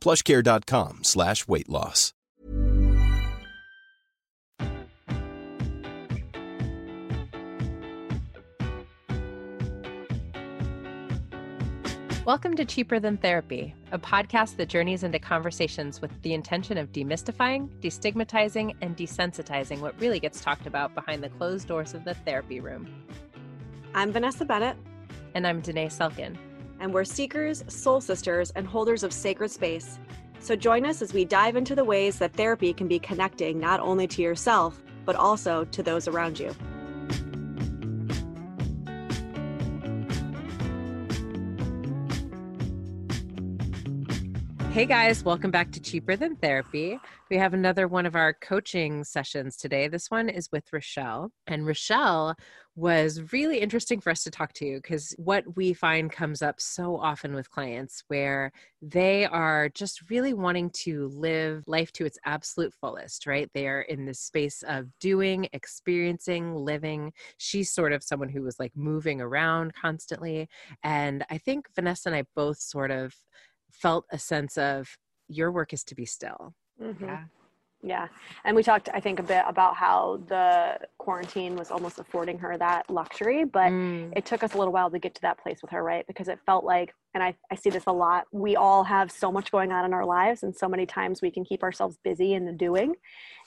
plushcare.com slash weight loss. Welcome to Cheaper Than Therapy, a podcast that journeys into conversations with the intention of demystifying, destigmatizing, and desensitizing what really gets talked about behind the closed doors of the therapy room. I'm Vanessa Bennett, And I'm Dené Selkin. And we're seekers, soul sisters, and holders of sacred space. So join us as we dive into the ways that therapy can be connecting not only to yourself, but also to those around you. Hey guys, welcome back to Cheaper Than Therapy. We have another one of our coaching sessions today. This one is with Rachelle. And Rachelle was really interesting for us to talk to because what we find comes up so often with clients where they are just really wanting to live life to its absolute fullest, right? They are in this space of doing, experiencing, living. She's sort of someone who was like moving around constantly. And I think Vanessa and I both sort of felt a sense of your work is to be still. Yeah. Yeah. And we talked, I think, a bit about how the quarantine was almost affording her that luxury, but Mm. it took us a little while to get to that place with her, right? Because it felt like, and I, I see this a lot, we all have so much going on in our lives, and so many times we can keep ourselves busy in the doing.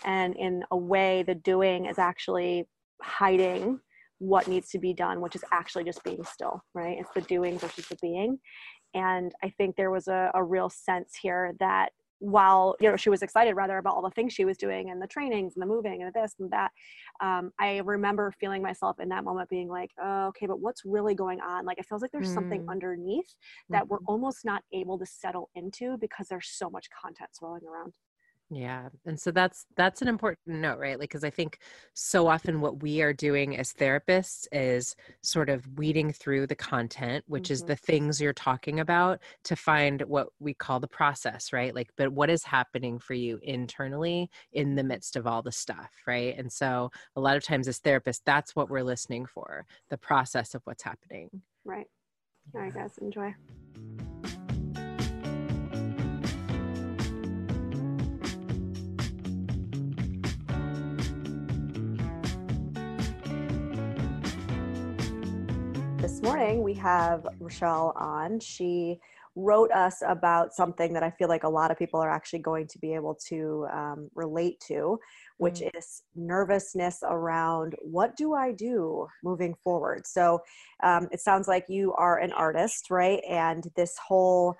And in a way, the doing is actually hiding what needs to be done, which is actually just being still, right? It's the doing versus the being. And I think there was a, a real sense here that while you know she was excited rather about all the things she was doing and the trainings and the moving and this and that um, i remember feeling myself in that moment being like oh, okay but what's really going on like it feels like there's something Mm. underneath that we're Mhm. almost not able to settle into because there's so much content swirling around Yeah. And so that's that's an important note, right? Like cuz I think so often what we are doing as therapists is sort of weeding through the content, which is Mhm. the things you're talking about to find what we call the process, right? Like but what is happening for you internally in the midst of all the stuff, right? And so a lot of times as therapists that's what we're listening for, the process of what's happening. right all right guys enjoy This morning we have Rachelle on. She wrote us about something that I feel like a lot of people are actually going to be able to um, relate to, which is nervousness around what do I do moving forward. So um, it sounds like you are an artist, right? And this whole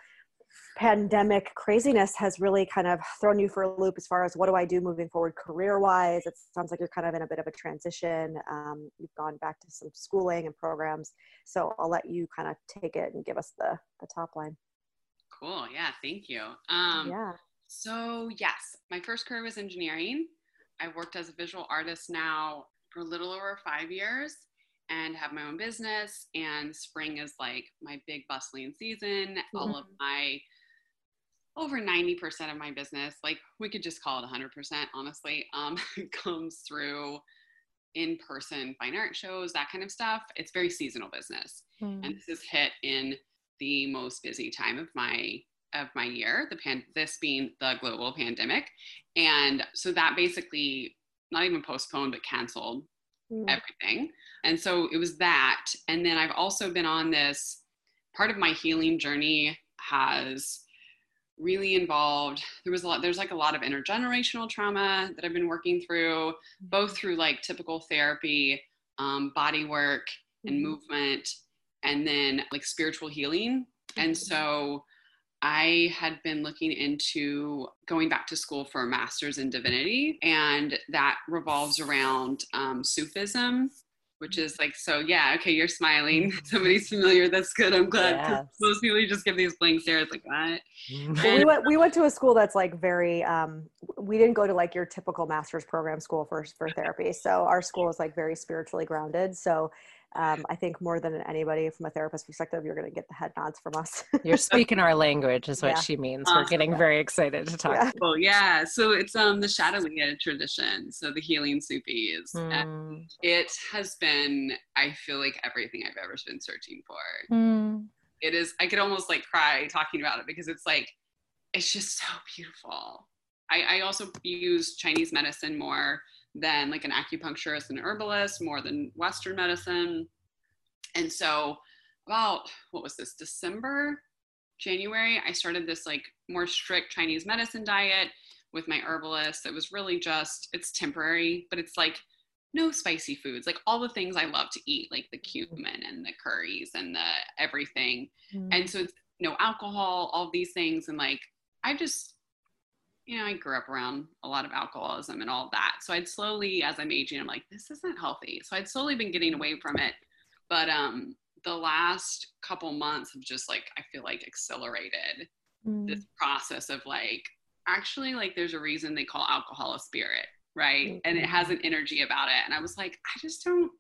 pandemic craziness has really kind of thrown you for a loop as far as what do I do moving forward career wise. It sounds like you're kind of in a bit of a transition. Um, you've gone back to some schooling and programs. So I'll let you kind of take it and give us the, the top line. Cool. Yeah. Thank you. Um, yeah. So, yes, my first career was engineering. I worked as a visual artist now for a little over five years and have my own business. And spring is like my big bustling season. All of my over 90% of my business, like we could just call it 100%, honestly, um, comes through in person fine art shows, that kind of stuff. It's very seasonal business. Mm. And this is hit in the most busy time of my of my year, the pan this being the global pandemic. And so that basically not even postponed but canceled mm. everything. And so it was that. And then I've also been on this part of my healing journey has really involved there was a lot there's like a lot of intergenerational trauma that i've been working through both through like typical therapy um, body work and mm-hmm. movement and then like spiritual healing and mm-hmm. so i had been looking into going back to school for a master's in divinity and that revolves around um, sufism which is like so yeah okay you're smiling. Somebody's familiar that's good i'm glad. Yes. most people just give these blank stares like what? Well, we went we went to a school that's like very um we didn't go to like your typical master's program school for for therapy so our school is like very spiritually grounded so um, I think more than anybody from a therapist perspective, you're going to get the head nods from us. you're speaking our language, is what yeah. she means. We're getting very excited to talk. Yeah. Well, yeah. So it's um the Shadhiliyya tradition. So the healing Sufis. Mm. It has been, I feel like everything I've ever been searching for. Mm. It is. I could almost like cry talking about it because it's like, it's just so beautiful. I, I also use Chinese medicine more than like an acupuncturist and herbalist, more than Western medicine. And so, about what was this, December, January, I started this like more strict Chinese medicine diet with my herbalist. It was really just, it's temporary, but it's like no spicy foods, like all the things I love to eat, like the cumin and the curries and the everything. Mm. And so it's no alcohol, all these things. And like, I just you know, I grew up around a lot of alcoholism and all that. So I'd slowly, as I'm aging, I'm like, this isn't healthy. So I'd slowly been getting away from it. But um, the last couple months have just like, I feel like accelerated mm. this process of like, actually, like, there's a reason they call alcohol a spirit, right? Mm-hmm. And it has an energy about it. And I was like, I just don't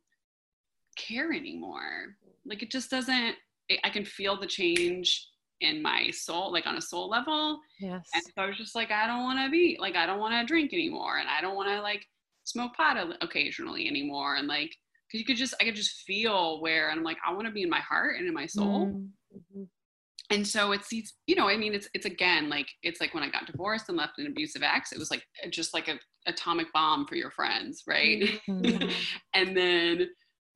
care anymore. Like, it just doesn't, it, I can feel the change in my soul, like on a soul level. Yes. And so I was just like, I don't want to be like, I don't want to drink anymore, and I don't want to like smoke pot occasionally anymore, and like, cause you could just, I could just feel where, and I'm like, I want to be in my heart and in my soul. Mm-hmm. And so it's these, you know, I mean, it's it's again like it's like when I got divorced and left an abusive ex, it was like just like a atomic bomb for your friends, right? Mm-hmm. and then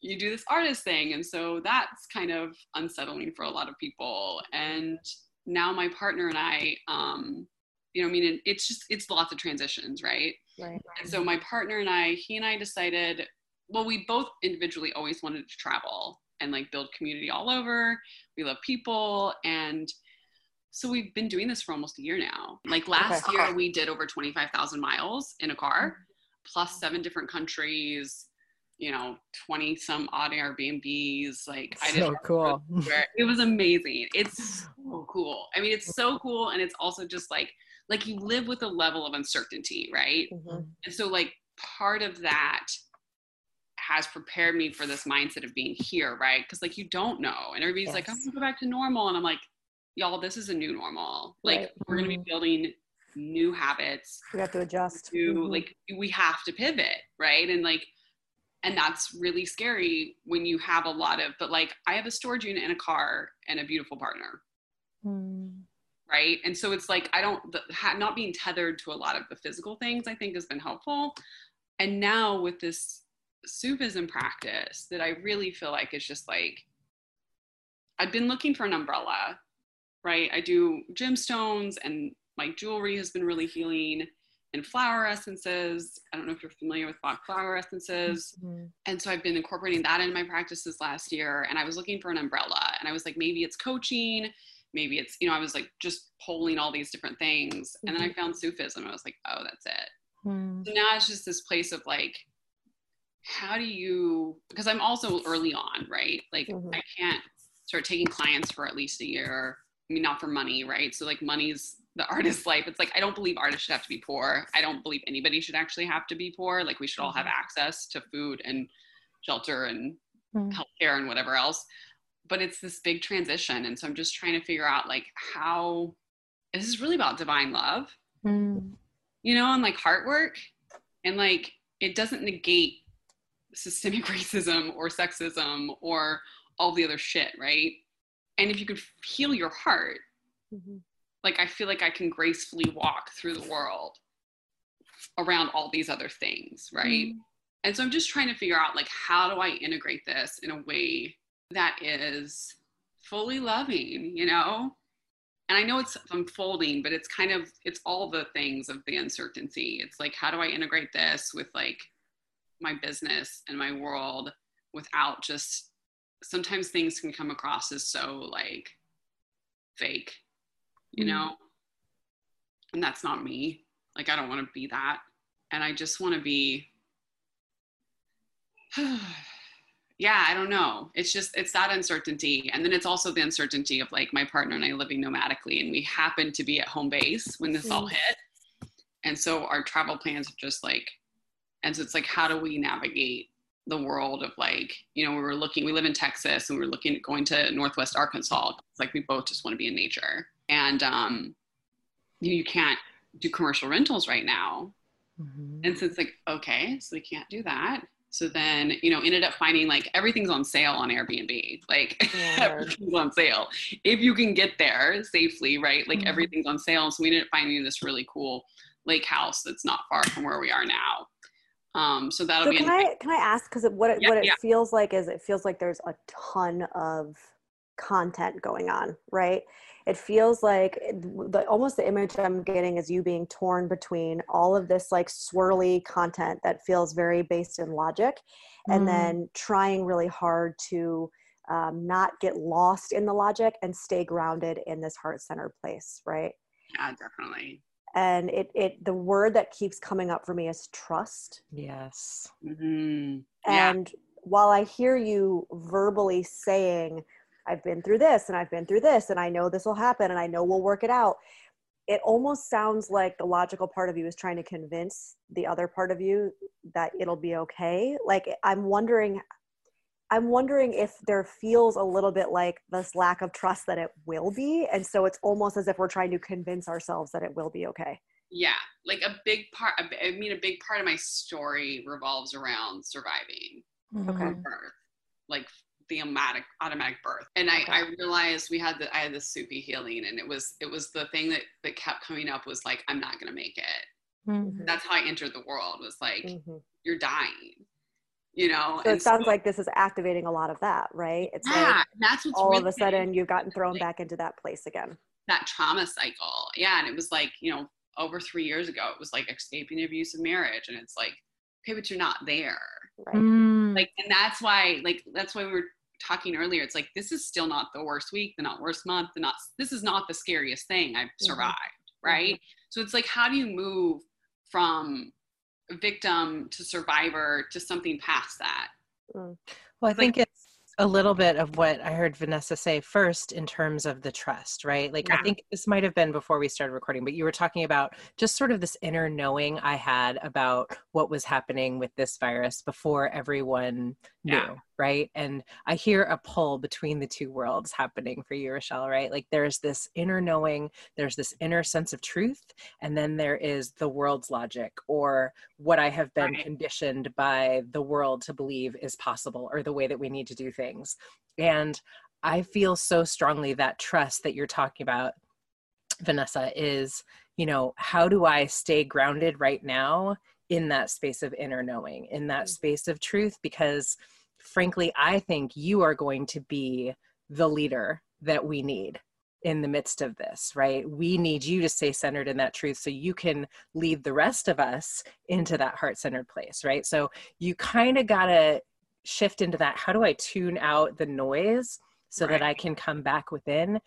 you do this artist thing and so that's kind of unsettling for a lot of people. And now my partner and i um you know i mean it's just it's lots of transitions right? Right. And so my partner and i he and i decided well we both individually always wanted to travel and like build community all over. We love people. And so we've been doing this for almost a year now. Like last okay. year we did over 25000 miles in a car mm-hmm. plus seven different countries you know, 20 some odd Airbnbs. Like I so cool. It was amazing. It's so cool. I mean, it's so cool. And it's also just like, like you live with a level of uncertainty, right? Mm-hmm. And so like part of that has prepared me for this mindset of being here, right? Because like you don't know. And everybody's yes. like, I'm gonna go back to normal. And I'm like, y'all, this is a new normal. Like right. we're gonna be mm-hmm. building new habits. We have to adjust. To, mm-hmm. like we have to pivot, right? And like and that's really scary when you have a lot of but like i have a storage unit and a car and a beautiful partner. Mm. right? And so it's like i don't the, not being tethered to a lot of the physical things i think has been helpful. And now with this sufism practice that i really feel like is just like i've been looking for an umbrella right? I do gemstones and my jewelry has been really healing and flower essences. I don't know if you're familiar with Bach flower essences. Mm-hmm. And so I've been incorporating that in my practices last year. And I was looking for an umbrella. And I was like, maybe it's coaching, maybe it's, you know, I was like just polling all these different things. Mm-hmm. And then I mm-hmm. found Sufism. I was like, oh, that's it. Mm-hmm. So now it's just this place of like, how do you, because I'm also early on, right? Like mm-hmm. I can't start taking clients for at least a year. I mean, not for money, right? So like money's the artist's life. It's like I don't believe artists should have to be poor. I don't believe anybody should actually have to be poor. Like we should all have mm-hmm. access to food and shelter and mm. healthcare and whatever else. But it's this big transition, and so I'm just trying to figure out like how, this is really about divine love. Mm. You know, and like heart work. And like it doesn't negate systemic racism or sexism or all the other shit, right? And if you could heal your heart, mm-hmm. like I feel like I can gracefully walk through the world around all these other things, right? Mm-hmm. And so I'm just trying to figure out like how do I integrate this in a way that is fully loving, you know? And I know it's unfolding, but it's kind of it's all the things of the uncertainty. It's like how do I integrate this with like my business and my world without just sometimes things can come across as so like fake, you mm-hmm. know? And that's not me. Like, I don't want to be that. And I just want to be, yeah, I don't know. It's just, it's that uncertainty. And then it's also the uncertainty of like my partner and I living nomadically. And we happen to be at home base when this mm-hmm. all hit. And so our travel plans are just like, and so it's like, how do we navigate the world of like, you know, we were looking, we live in Texas and we are looking at going to Northwest Arkansas. It's like we both just want to be in nature. And um, you, you can't do commercial rentals right now. Mm-hmm. And so it's like, okay, so we can't do that. So then, you know, ended up finding like everything's on sale on Airbnb. Like yeah. everything's on sale. If you can get there safely, right? Like mm-hmm. everything's on sale. So we ended up finding this really cool lake house that's not far from where we are now. Um, so that'll so be. Can I can I ask because what it, yeah, what it yeah. feels like is it feels like there's a ton of content going on, right? It feels like the almost the image I'm getting is you being torn between all of this like swirly content that feels very based in logic, mm. and then trying really hard to um, not get lost in the logic and stay grounded in this heart centered place, right? Yeah, definitely and it it the word that keeps coming up for me is trust yes mm-hmm. and yeah. while i hear you verbally saying i've been through this and i've been through this and i know this will happen and i know we'll work it out it almost sounds like the logical part of you is trying to convince the other part of you that it'll be okay like i'm wondering I'm wondering if there feels a little bit like this lack of trust that it will be. And so it's almost as if we're trying to convince ourselves that it will be okay. Yeah. Like a big part, I mean, a big part of my story revolves around surviving okay. birth, like the automatic, automatic birth. And I. I realized we had the, I had the Sufi healing and it was, it was the thing that, that kept coming up was like, I'm not going to make it. Mm-hmm. That's how I entered the world was like, mm-hmm. you're dying you know so it sounds so, like this is activating a lot of that right it's yeah, like that's what's all really of a sudden you've gotten thrown like, back into that place again that trauma cycle yeah and it was like you know over three years ago it was like escaping abusive marriage and it's like okay but you're not there right mm. like and that's why like that's why we were talking earlier it's like this is still not the worst week the not worst month the not this is not the scariest thing i've mm-hmm. survived mm-hmm. right mm-hmm. so it's like how do you move from victim to survivor to something past that. Mm. Well, I think it's a little bit of what I heard Vanessa say first in terms of the trust, right? Like, yeah. I think this might have been before we started recording, but you were talking about just sort of this inner knowing I had about what was happening with this virus before everyone knew, yeah. Right? And I hear a pull between the two worlds happening for you, Rachelle, right? Like, there's this inner knowing, there's this inner sense of truth, and then there is the world's logic or what I have been right. conditioned by the world to believe is possible or the way that we need to do things. And I feel so strongly that trust that you're talking about, Vanessa, is, you know, how do I stay grounded right now in that space of inner knowing, in that mm. space of truth? Because frankly, I think you are going to be the leader that we need in the midst of this, right? We need you to stay centered in that truth so you can lead the rest of us into that heart centered place, right? So you kind of got to shift into that how do i tune out the noise so right. that i can come back within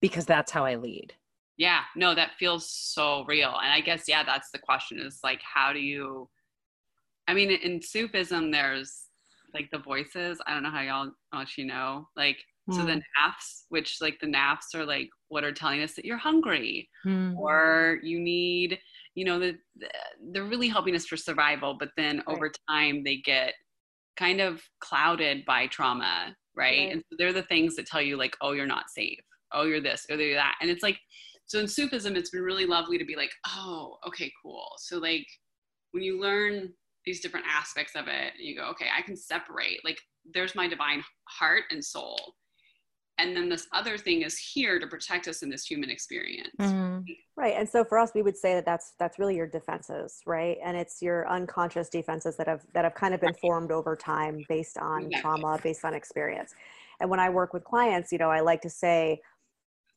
because that's how i lead yeah no that feels so real and i guess yeah that's the question is like how do you i mean in Sufism there's like the voices i don't know how y'all actually know like mm. so the hmm. nafs which like the nafs are like what are telling us that you're hungry mm. or you need you know the, the, they're really helping us for survival but then right. over time they get kind of clouded by trauma, right? right? And so they're the things that tell you like, oh, you're not safe. Oh, you're this or you're that. And it's like So in Sufism, it's been really lovely to be like, oh, okay, cool. So like when you learn these different aspects of it, you go, okay, I can separate. Like there's my divine heart and soul. And then this other thing is here to protect us in this human experience. Mm-hmm. Right. And so for us, we would say that that's that's really your defenses, right? And it's your unconscious defenses that have that have kind of been formed over time based on exactly. trauma, based on experience. And when I work with clients, you know, I like to say,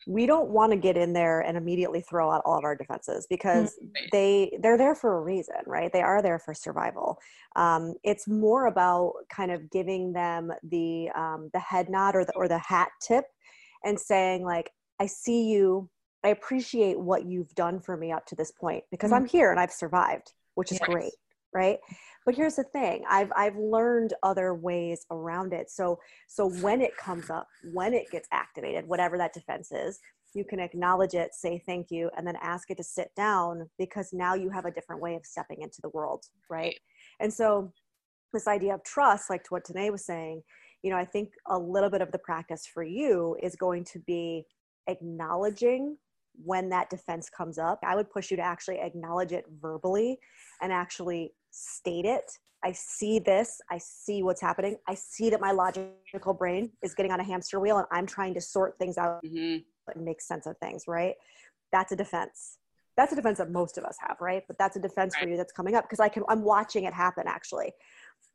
we don't want to get in there and immediately throw out all of our defenses because mm-hmm. they they're there for a reason right they are there for survival um, it's more about kind of giving them the um, the head nod or the or the hat tip and saying like i see you i appreciate what you've done for me up to this point because mm-hmm. i'm here and i've survived which is yes. great right but here's the thing i've i've learned other ways around it. So so when it comes up when it gets activated whatever that defense is you can acknowledge it say thank you and then ask it to sit down because now you have a different way of stepping into the world right? And so this idea of trust like to what Dené was saying you know i think a little bit of the practice for you is going to be acknowledging when that defense comes up. I would push you to actually acknowledge it verbally and actually state it. I see this. I see what's happening. I see that my logical brain is getting on a hamster wheel and I'm trying to sort things out mm-hmm. and make sense of things, right? That's a defense. That's a defense that most of us have, right? But that's a defense right. for you that's coming up because I can I'm watching it happen actually.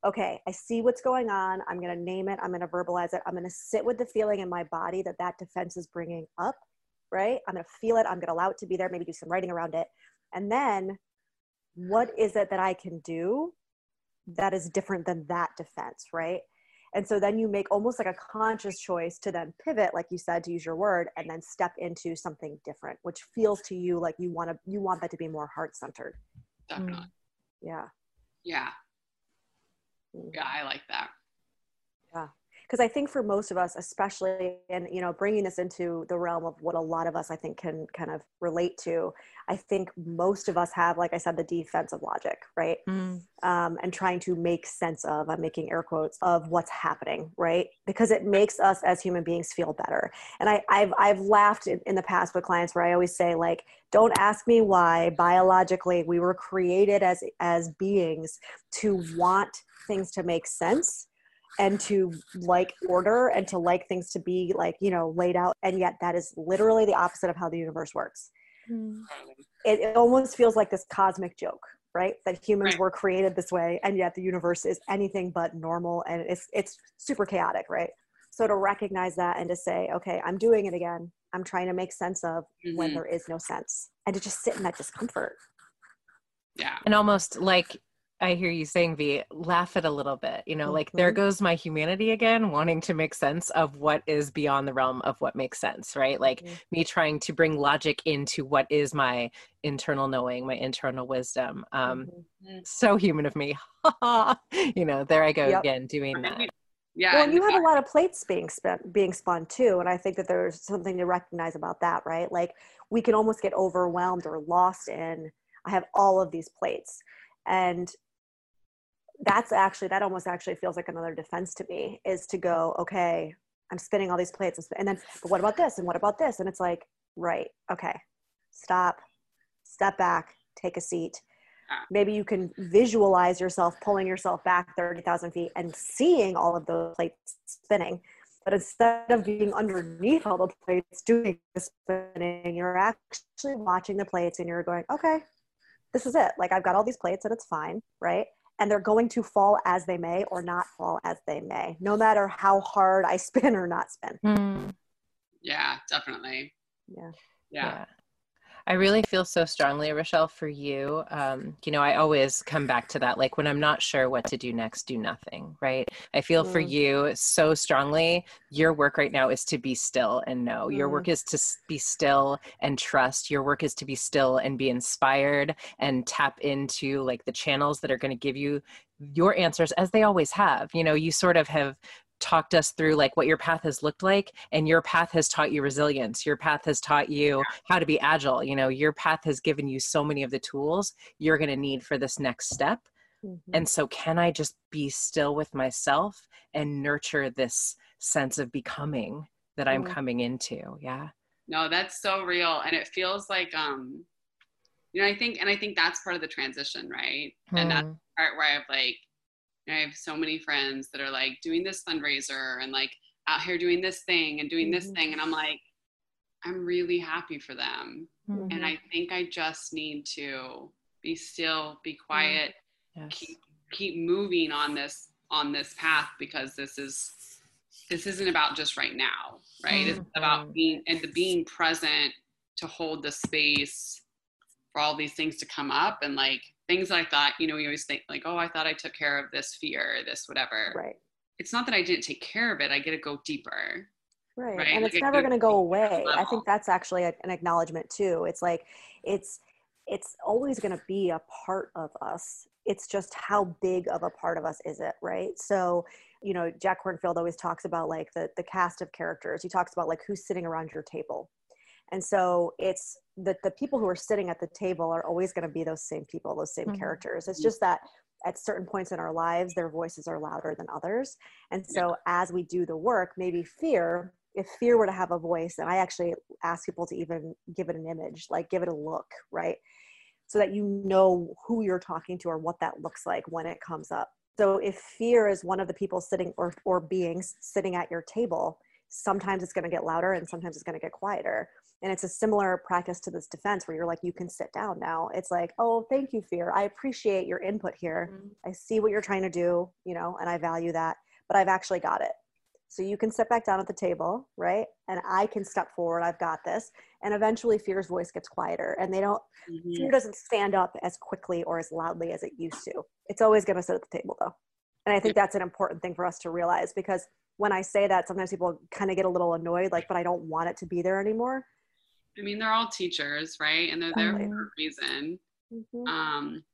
Okay, I see what's going on. I'm going to name it. I'm going to verbalize it. I'm going to sit with the feeling in my body that that defense is bringing up, right? I'm going to feel it. I'm going to allow it to be there, maybe do some writing around it. And then what is it that I can do that is different than that defense, right? And so then you make almost like a conscious choice to then pivot, like you said, to use your word, and then step into something different, which feels to you like you want to you want that to be more heart centered. Definitely. Mm. Yeah. Yeah. Mm. Yeah, I like that. Yeah because I think for most of us, especially, and you know, bringing this into the realm of what a lot of us I think can kind of relate to, I think most of us have, like I said, the defensive logic, right? Mm. Um, and trying to make sense of, I'm making air quotes, of what's happening, right? Because it makes us as human beings feel better. And I, I've I've laughed in, in the past with clients where I always say, like, don't ask me why biologically we were created as as beings to want things to make sense and to like order and to like things to be like you know laid out. And yet that is literally the opposite of how the universe works. Mm. it, it, almost feels like this cosmic joke right? That humans right. were created this way and yet the universe is anything but normal and it's it's super chaotic right? So to recognize that and to say okay i'm doing it again. I'm trying to make sense of mm-hmm. when there is no sense. And to just sit in that discomfort. Yeah. And almost like I hear you saying, V, laugh it a little bit. You know, mm-hmm. like there mm-hmm. goes my humanity again, wanting to make sense of what is beyond the realm of what makes sense, right? Like mm-hmm. me trying to bring logic into what is my internal knowing, my internal wisdom. Um, mm-hmm. So human of me. you know, there I go yep. again doing that. Yeah. Well, you have a lot of plates being spent, being spun too. And I think that there's something to recognize about that, right? Like we can almost get overwhelmed or lost in, I have all of these plates. And that's actually that almost actually feels like another defense to me is to go okay i'm spinning all these plates and then but what about this and what about this? And it's like right okay stop step back take a seat. Ah. Maybe you can visualize yourself pulling yourself back 30,000 feet and seeing all of those plates spinning but instead of being underneath all the plates doing the spinning you're actually watching the plates and you're going okay this is it like i've got all these plates and it's fine right and they're going to fall as they may or not fall as they may, no matter how hard I spin or not spin. Mm. Yeah, definitely. Yeah. yeah. yeah. I really feel so strongly, Rachelle, for you. Um, you know, I always come back to that. Like when I'm not sure what to do next, do nothing, right? I feel mm. for you so strongly. Your work right now is to be still and know. Mm. Your work mm. is to be still and trust. Your work is to be still and be inspired and tap into like the channels that are going to give you your answers as they always have. You know, you sort of have talked us through like what your path has looked like and your path has taught you resilience your path has taught you how to be agile you know your path has given you so many of the tools you're going to need for this next step mm-hmm. and so can i just be still with myself and nurture this sense of becoming that i'm mm-hmm. coming into yeah no that's so real and it feels like um you know i think and i think that's part of the transition right mm. and that's hmm. part where i have I have so many friends that are like doing this fundraiser and like out here doing this thing and doing this mm-hmm. thing and i'm like i'm really happy for them mm-hmm. and i think i just need to be still be quiet yes. keep keep moving on this on this path because this is this isn't about just right now right mm-hmm. it's about being and the being present to hold the space for all these things to come up and like things I thought, you know, we always think like, oh, I thought I took care of this fear, this whatever. Right. It's not that I didn't take care of it. I get to go deeper. Right. right? And like it's never going to go away. Level. I think that's actually a, an acknowledgement too. It's like, it's, it's always going to be a part of us. It's just how big of a part of us is it, right? So, you know, Jack Kornfield always talks about like the the cast of characters. He talks about like who's sitting around your table, and so it's that the people who are sitting at the table are always going to be those same people those same mm-hmm. characters. It's just that at certain points in our lives their voices are louder than others. And so yeah. as we do the work maybe fear if fear were to have a voice and i actually ask people to even give it an image like give it a look right? So that you know who you're talking to or what that looks like when it comes up. So if fear is one of the people sitting or, or beings sitting at your table sometimes it's going to get louder and sometimes it's going to get quieter and it's a similar practice to this defense where you're like you can sit down now. It's like oh thank you fear. I appreciate your input here. Mm-hmm. i see what you're trying to do you know and i value that but i've actually got it. So you can sit back down at the table right? And i can step forward. I've got this. And eventually fear's voice gets quieter and they don't mm-hmm. fear doesn't stand up as quickly or as loudly as it used to. It's always going to sit at the table though. And i think that's an important thing for us to realize because when i say that sometimes people kind of get a little annoyed like but i don't want it to be there anymore I mean, they're all teachers, right? And they're there for a reason. Mm-hmm. Um,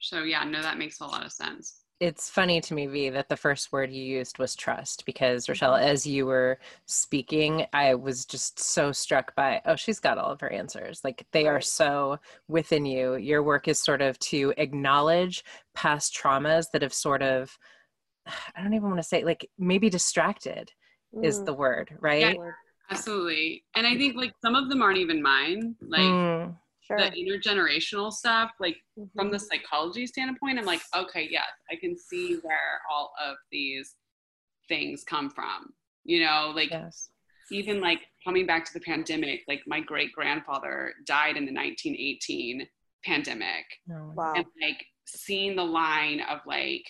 so yeah, no, that makes a lot of sense. It's funny to me, V, that the first word you used was trust because Rachelle, mm-hmm. as you were speaking, I was just so struck by, oh, she's got all of her answers. Like they are so within you. Your work is sort of to acknowledge past traumas that have sort of, I don't even want to say like maybe distracted mm. is the word, right? Yeah Absolutely. And I think like some of them aren't even mine. Like mm, sure. the intergenerational stuff, like mm-hmm. from the psychology standpoint, I'm like, okay, yes, I can see where all of these things come from. You know, like yes. even like coming back to the pandemic, like my great grandfather died in the 1918 pandemic. Oh, wow. And like seeing the line of like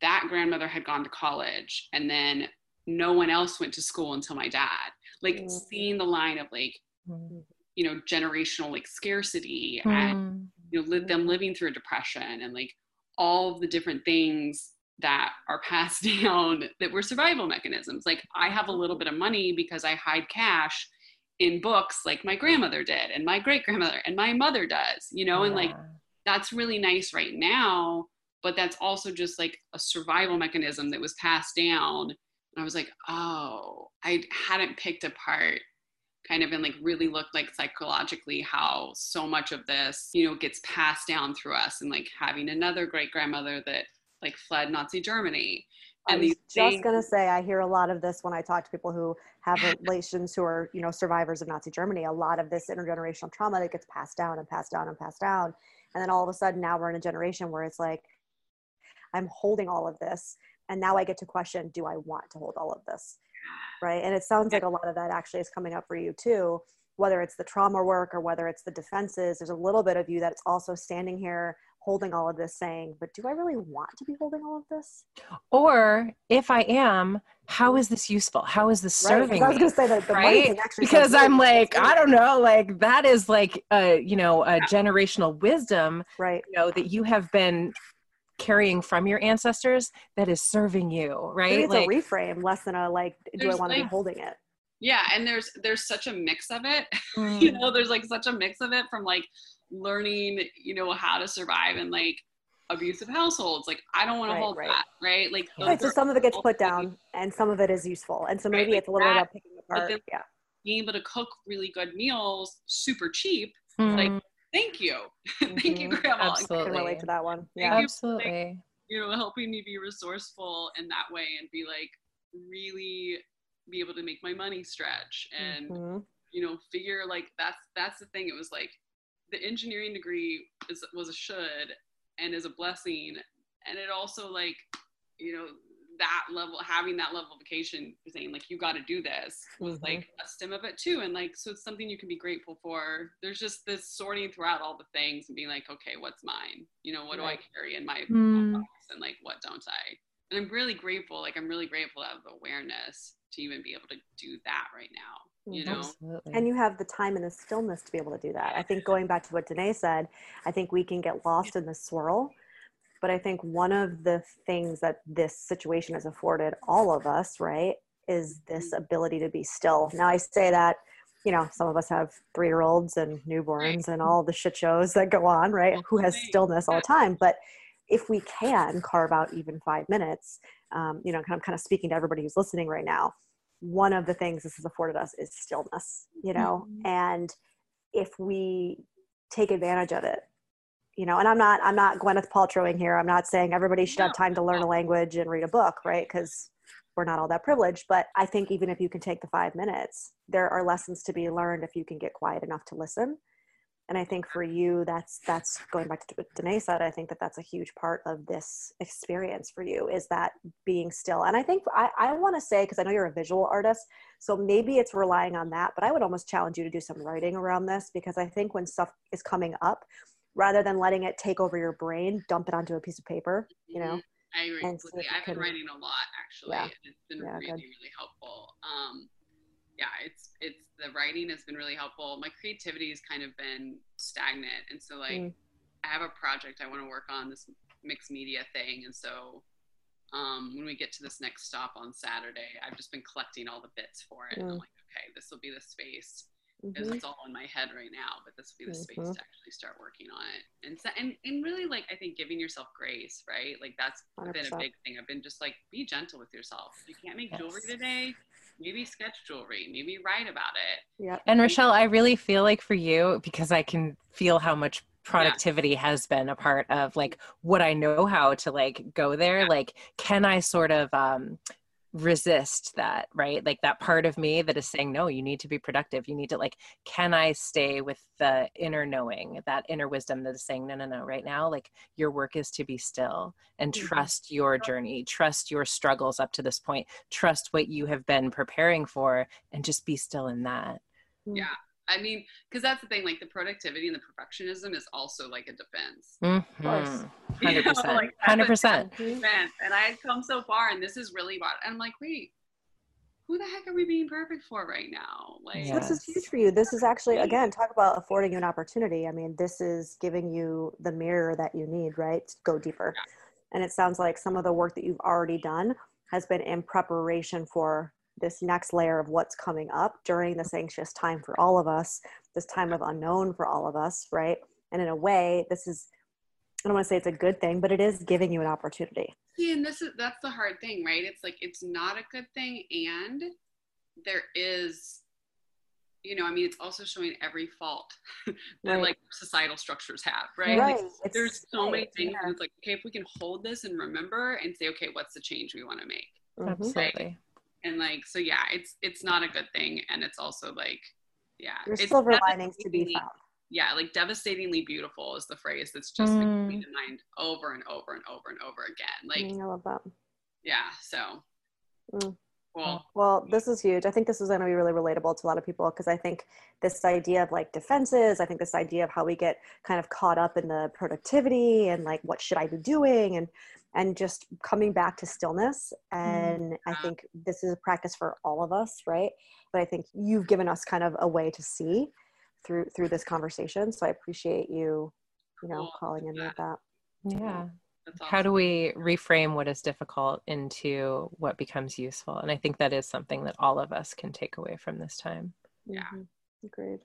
that grandmother had gone to college and then no one else went to school until my dad like mm-hmm. seeing the line of like mm-hmm. you know generational like scarcity mm-hmm. and you know them living through depression and like all the different things that are passed down that were survival mechanisms like i have a little bit of money because i hide cash in books like my grandmother did and my great grandmother and my mother does you know yeah. and like that's really nice right now but that's also just like a survival mechanism that was passed down and I was like, oh, I hadn't picked apart kind of and like really looked like psychologically how so much of this, you know, gets passed down through us and like having another great grandmother that like fled Nazi Germany. And I was just things- gonna say, I hear a lot of this when I talk to people who have relations who are, you know, survivors of Nazi Germany. A lot of this intergenerational trauma that gets passed down and passed down and passed down, and then all of a sudden now we're in a generation where it's like, I'm holding all of this, and now i get to question do i want to hold all of this? Right? And it sounds like a lot of that actually is coming up for you too whether it's the trauma work or whether it's the defenses there's a little bit of you that's also standing here holding all of this saying but do i really want to be holding all of this? Or if i am how is this useful? How is this serving right, i was going to say that the right? because i'm like i don't know like that is like a you know a generational wisdom right. you know that you have been carrying from your ancestors that is serving you, right? it's like, a reframe less than a like, do I want to like, be holding it? Yeah, and there's there's such a mix of it. Mm. you know, there's like such a mix of it from like learning, you know, how to survive in like abusive households. Like I don't want right, to hold right. that, right? Like right, so some of it gets put down and some of it is useful. And so maybe right, it's a little that, bit about picking apart. yeah. Being able to cook really good meals super cheap, mm. like thank you. Mm-hmm. thank you. Grandma. Absolutely. I can relate to that one. Yeah, absolutely. You, like, you know, helping me be resourceful in that way and be like really be able to make my money stretch and mm-hmm. you know figure like that's that's the thing it was like the engineering degree is was a should and is a blessing and it also like you know that level having that level of vacation saying like you got to do this was mm-hmm. like a stem of it too and like so it's something you can be grateful for there's just this sorting throughout all the things and being like okay what's mine you know what right. do i carry in my mm. box and like what don't i and i'm really grateful like i'm really grateful to have the awareness to even be able to do that right now you know Absolutely. and you have the time and the stillness to be able to do that i think going back to what Dené said i think we can get lost in the swirl but i think one of the things that this situation has afforded all of us right is this mm-hmm. ability to be still now i say that you know some of us have three year olds and newborns and all the shit shows that go on right who has stillness all the time but if we can carve out even five minutes um, you know i'm kind of speaking to everybody who's listening right now one of the things this has afforded us is stillness you know mm-hmm. and if we take advantage of it you know and i'm not i'm not gwyneth paltrowing here. I'm not saying everybody should have time to learn a language and read a book right? Because we're not all that privileged. But i think even if you can take the five minutes there are lessons to be learned if you can get quiet enough to listen. And i think for you that's that's going back to what Dené said i think that that's a huge part of this experience for you is that being still. And i think i, I want to say because i know you're a visual artist so maybe it's relying on that but i would almost challenge you to do some writing around this because i think when stuff is coming up rather than letting it take over your brain dump it onto a piece of paper you know mm-hmm. i agree so i've been writing a lot actually yeah. it's been yeah, really good. really helpful um yeah, it's it's the writing has been really helpful. My creativity has kind of been stagnant, and so like mm. I have a project I want to work on this mixed media thing, and so um, when we get to this next stop on Saturday, I've just been collecting all the bits for it. Mm. And I'm like, okay, this will be the space mm-hmm. it's all in my head right now, but this will be the mm-hmm. space to actually start working on it. And so, and, and really like, I think giving yourself grace, right? Like that's 100%. been a big thing. I've been just like, be gentle with yourself. You can't make yes. jewelry today maybe sketch jewelry, maybe write about it. Yeah. And Rachelle, I really feel like for you, because I can feel how much productivity yeah. has been a part of like what I know how to like go there. Yeah. Like, can I sort of um resist that right? Like that part of me that is saying no you need to be productive. You need to like can i stay with the inner knowing that inner wisdom that is saying no no no right now like your work is to be still and mm-hmm. trust your journey. Trust your struggles up to this point. Trust what you have been preparing for and just be still in that. Yeah I mean, because that's the thing, like the productivity and the perfectionism is also like a defense. Mm-hmm. 100%. 100%. And I had come so far, and this is really bad. And I'm like, wait, who the heck are we being perfect for right now? Like, yes. this is huge for you. This is actually, again, talk about affording you an opportunity. I mean, this is giving you the mirror that you need, right? To go deeper. Yeah. And it sounds like some of the work that you've already done has been in preparation for this next layer of what's coming up during this anxious time for all of us, this time of unknown for all of us, right? And in a way, this is I don't want to say it's a good thing, but it is giving you an opportunity. See, and this is that's the hard thing, right? It's like it's not a good thing, and there is, you know, I mean, it's also showing every fault that right. like societal structures have, right? right. Like, there's so right. many things, yeah. and it's like, okay, if we can hold this and remember and say, okay, what's the change we want to make? Mm-hmm. Absolutely. Right? And like so yeah it's it's not a good thing and it's also like yeah there's silver linings to be found yeah like devastatingly beautiful is the phrase that's just mm. like coming mind over and over and over and over again like mm, I love that. yeah so mm. Well well this is huge. I think this is going to be really relatable to a lot of people because i think this idea of like defenses i think this idea of how we get kind of caught up in the productivity and like what should i be doing and and just coming back to stillness. Mm, and mm. i think this is a practice for all of us right? But i think you've given us kind of a way to see through through this conversation. So i appreciate you you know calling in with that. Yeah Awesome. how do we reframe what is difficult into what becomes useful and i think that is something that all of us can take away from this time yeah mm-hmm. agreed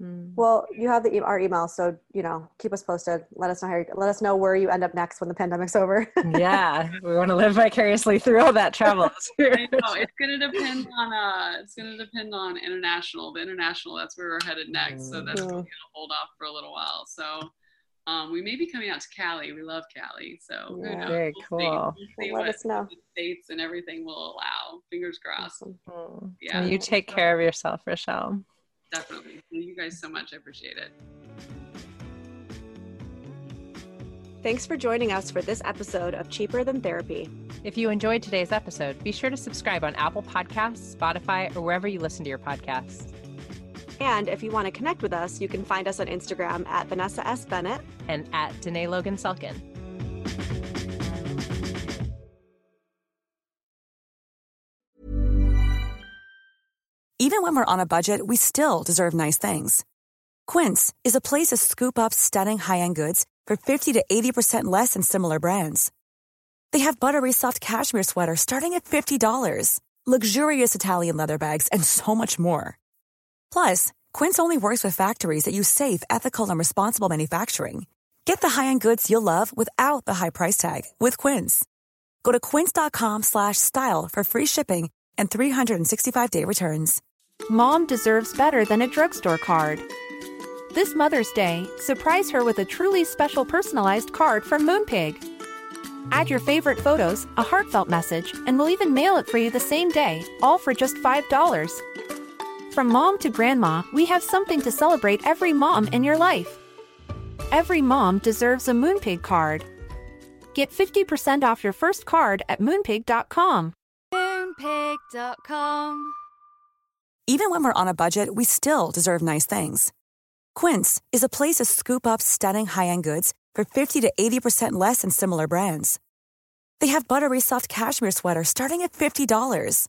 Mm. Well, you have the our email, so you know, keep us posted. Let us know how. You, let us know where you end up next when the pandemic's over. yeah, we want to live vicariously through all that travel. I know it's going to depend on uh, it's going to depend on international. The international, that's where we're headed next. So that's mm. going to hold off for a little while. So um, we may be coming out to Cali. We love Cali, so yeah. very we'll cool. See, we'll see let us know. states and everything will allow. Fingers crossed. Mm-hmm. Yeah. you take care of yourself, Rachelle. definitely. Thank you guys so much. I appreciate it. Thanks for joining us for this episode of Cheaper Than Therapy. If you enjoyed today's episode, be sure to subscribe on Apple Podcasts, Spotify, or wherever you listen to your podcasts. And if you want to connect with us, you can find us on Instagram at Vanessa S. Bennett and at Dené Logan Selkin. Even when we're on a budget, we still deserve nice things. Quince is a place to scoop up stunning high end goods for 50 to 80% less than similar brands. They have buttery soft cashmere sweaters starting at $50, luxurious Italian leather bags, and so much more. Plus, Quince only works with factories that use safe, ethical, and responsible manufacturing. Get the high-end goods you'll love without the high price tag with Quince. Go to quince.com/style for free shipping and 365-day returns. Mom deserves better than a drugstore card. This Mother's Day, surprise her with a truly special personalized card from Moonpig. Add your favorite photos, a heartfelt message, and we'll even mail it for you the same day, all for just $5. From mom to grandma, we have something to celebrate every mom in your life. Every mom deserves a Moonpig card. Get 50% off your first card at moonpig.com. Moonpig.com. Even when we're on a budget, we still deserve nice things. Quince is a place to scoop up stunning high end goods for 50 to 80% less than similar brands. They have buttery soft cashmere sweaters starting at $50,